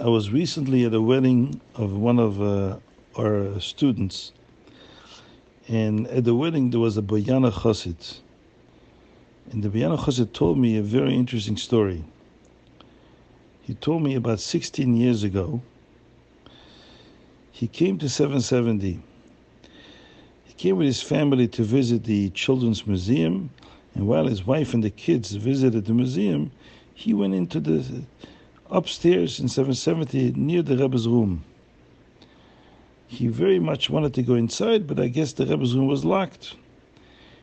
I was recently at a wedding of one of uh, our students, and at the wedding there was a Boyaner Chassid. And the Boyaner Chassid told me a very interesting story. He told me about 16 years ago, he came to 770. He came with his family to visit the Children's Museum, and while his wife and the kids visited the museum, he went into the upstairs in 770 near the Rebbe's room. He very much wanted to go inside, but I guess the Rebbe's room was locked.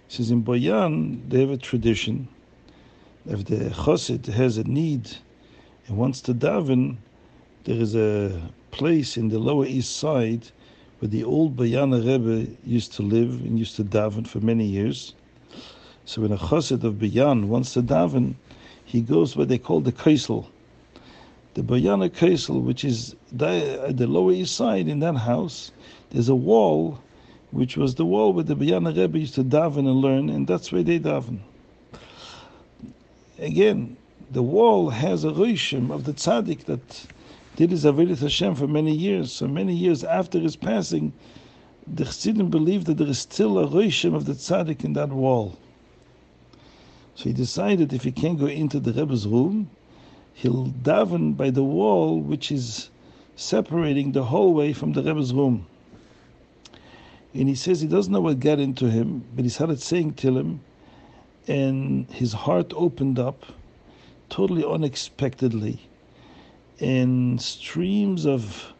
He says in Boyan, they have a tradition. If the Chassid has a need and wants to daven, there is a place in the Lower East Side where the old Boyaner Rebbe used to live and used to daven for many years. So when a Chassid of Boyan wants to daven, he goes where they call the Kaisel the Boyaner Kaisel, which is at the Lower East Side in that house, there's a wall, which was the wall where the Boyaner Rebbe used to daven and learn, and that's where they daven. Again, the wall has a rishim of the tzaddik that did his Avodah Hashem for many years. So many years after his passing, the Chassidim believe that there is still a rishim of the tzaddik in that wall. So he decided if he can't go into the Rebbe's room, he'll daven by the wall which is separating the hallway from the Rebbe's room. And he says he doesn't know what got into him, but he started saying to and his heart opened up totally unexpectedly, and streams of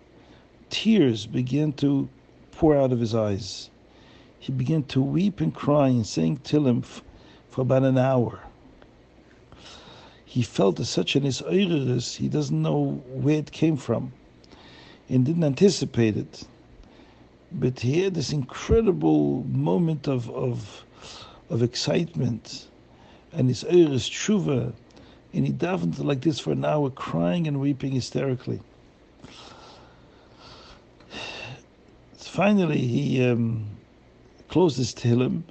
tears began to pour out of his eyes. He began to weep and cry and saying Tillim for about an hour he felt such an isairis, he doesn't know where it came from and didn't anticipate it. But he had this incredible moment of of, of excitement and his iris tshuva, and he davened like this for an hour, crying and weeping hysterically. Finally, he um, closed his tehillim,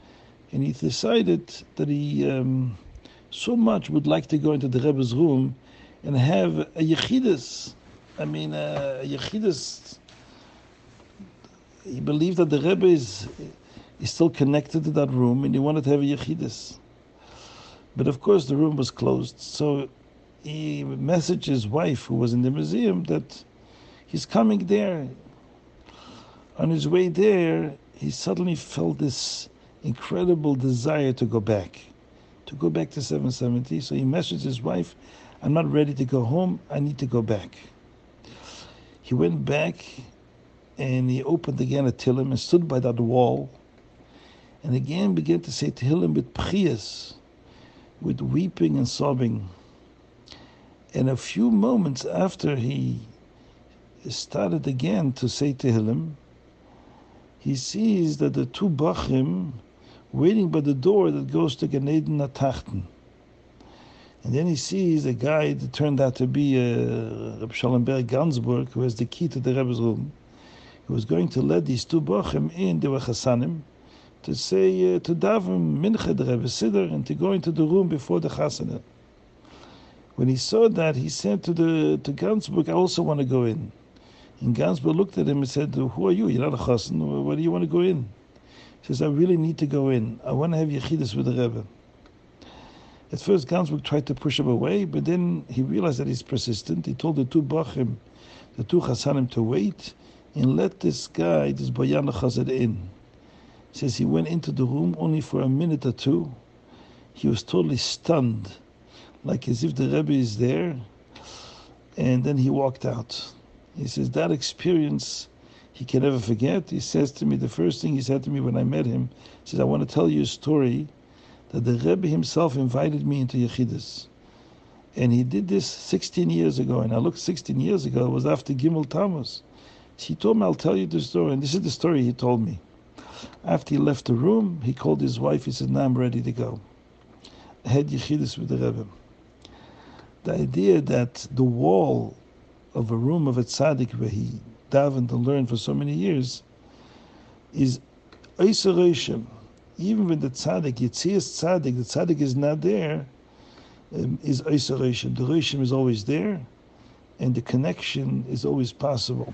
and he decided that he um, so much would like to go into the Rebbe's room and have a yechidus. I mean, a yechidus. He believed that the Rebbe is, is still connected to that room and he wanted to have a yechidus. But of course, the room was closed. So he messaged his wife, who was in the museum, that he's coming there. On his way there, he suddenly felt this incredible desire to go back to go back to 770. So he messaged his wife, I'm not ready to go home, I need to go back. He went back and he opened again a Tillim and stood by that wall and again began to say Tehillim with prias, with weeping and sobbing. And a few moments after he started again to say Tehillim, he sees that the two Bachim waiting by the door that goes to Gan Eden Hatachton. And then he sees a guy that turned out to be uh, Reb Gansburg, who has the key to the Rebbe's room. He was going to let these two Bochim in, they were Chassanim, to say, uh, to daven Mincha, the Rebbe Siddur, and to go into the room before the Chassanim. When he saw that, he said to the to Gansburg, I also want to go in. And Gansburg looked at him and said, Who are you? You're not a Chassan. Why do you want to go in? Says, I really need to go in. I want to have Yechidus with the Rebbe. At first, Gansburg tried to push him away, but then he realized that he's persistent. He told the two Bachim, the two Chassanim, to wait and let this guy, this Boyaner Chassid, in. He says he went into the room only for a minute or two. He was totally stunned, like as if the Rebbe is there, and then he walked out. He says that experience he can never forget. He says to me, the first thing he said to me when I met him, he says, I want to tell you a story that the Rebbe himself invited me into Yechidus. And he did this 16 years ago. And I looked 16 years ago, it was after Gimel Tammuz. He told me, I'll tell you the story. And this is the story he told me. After he left the room, he called his wife. He said, Now I'm ready to go. I had Yechidus with the Rebbe. The idea that the wall of a room of a tzaddik where he davened and learned for so many years, is isolation. Even when the tzaddik, Yitzias tzaddik, the tzaddik is not there, um, is isolation. The Rishim is always there, and the connection is always possible.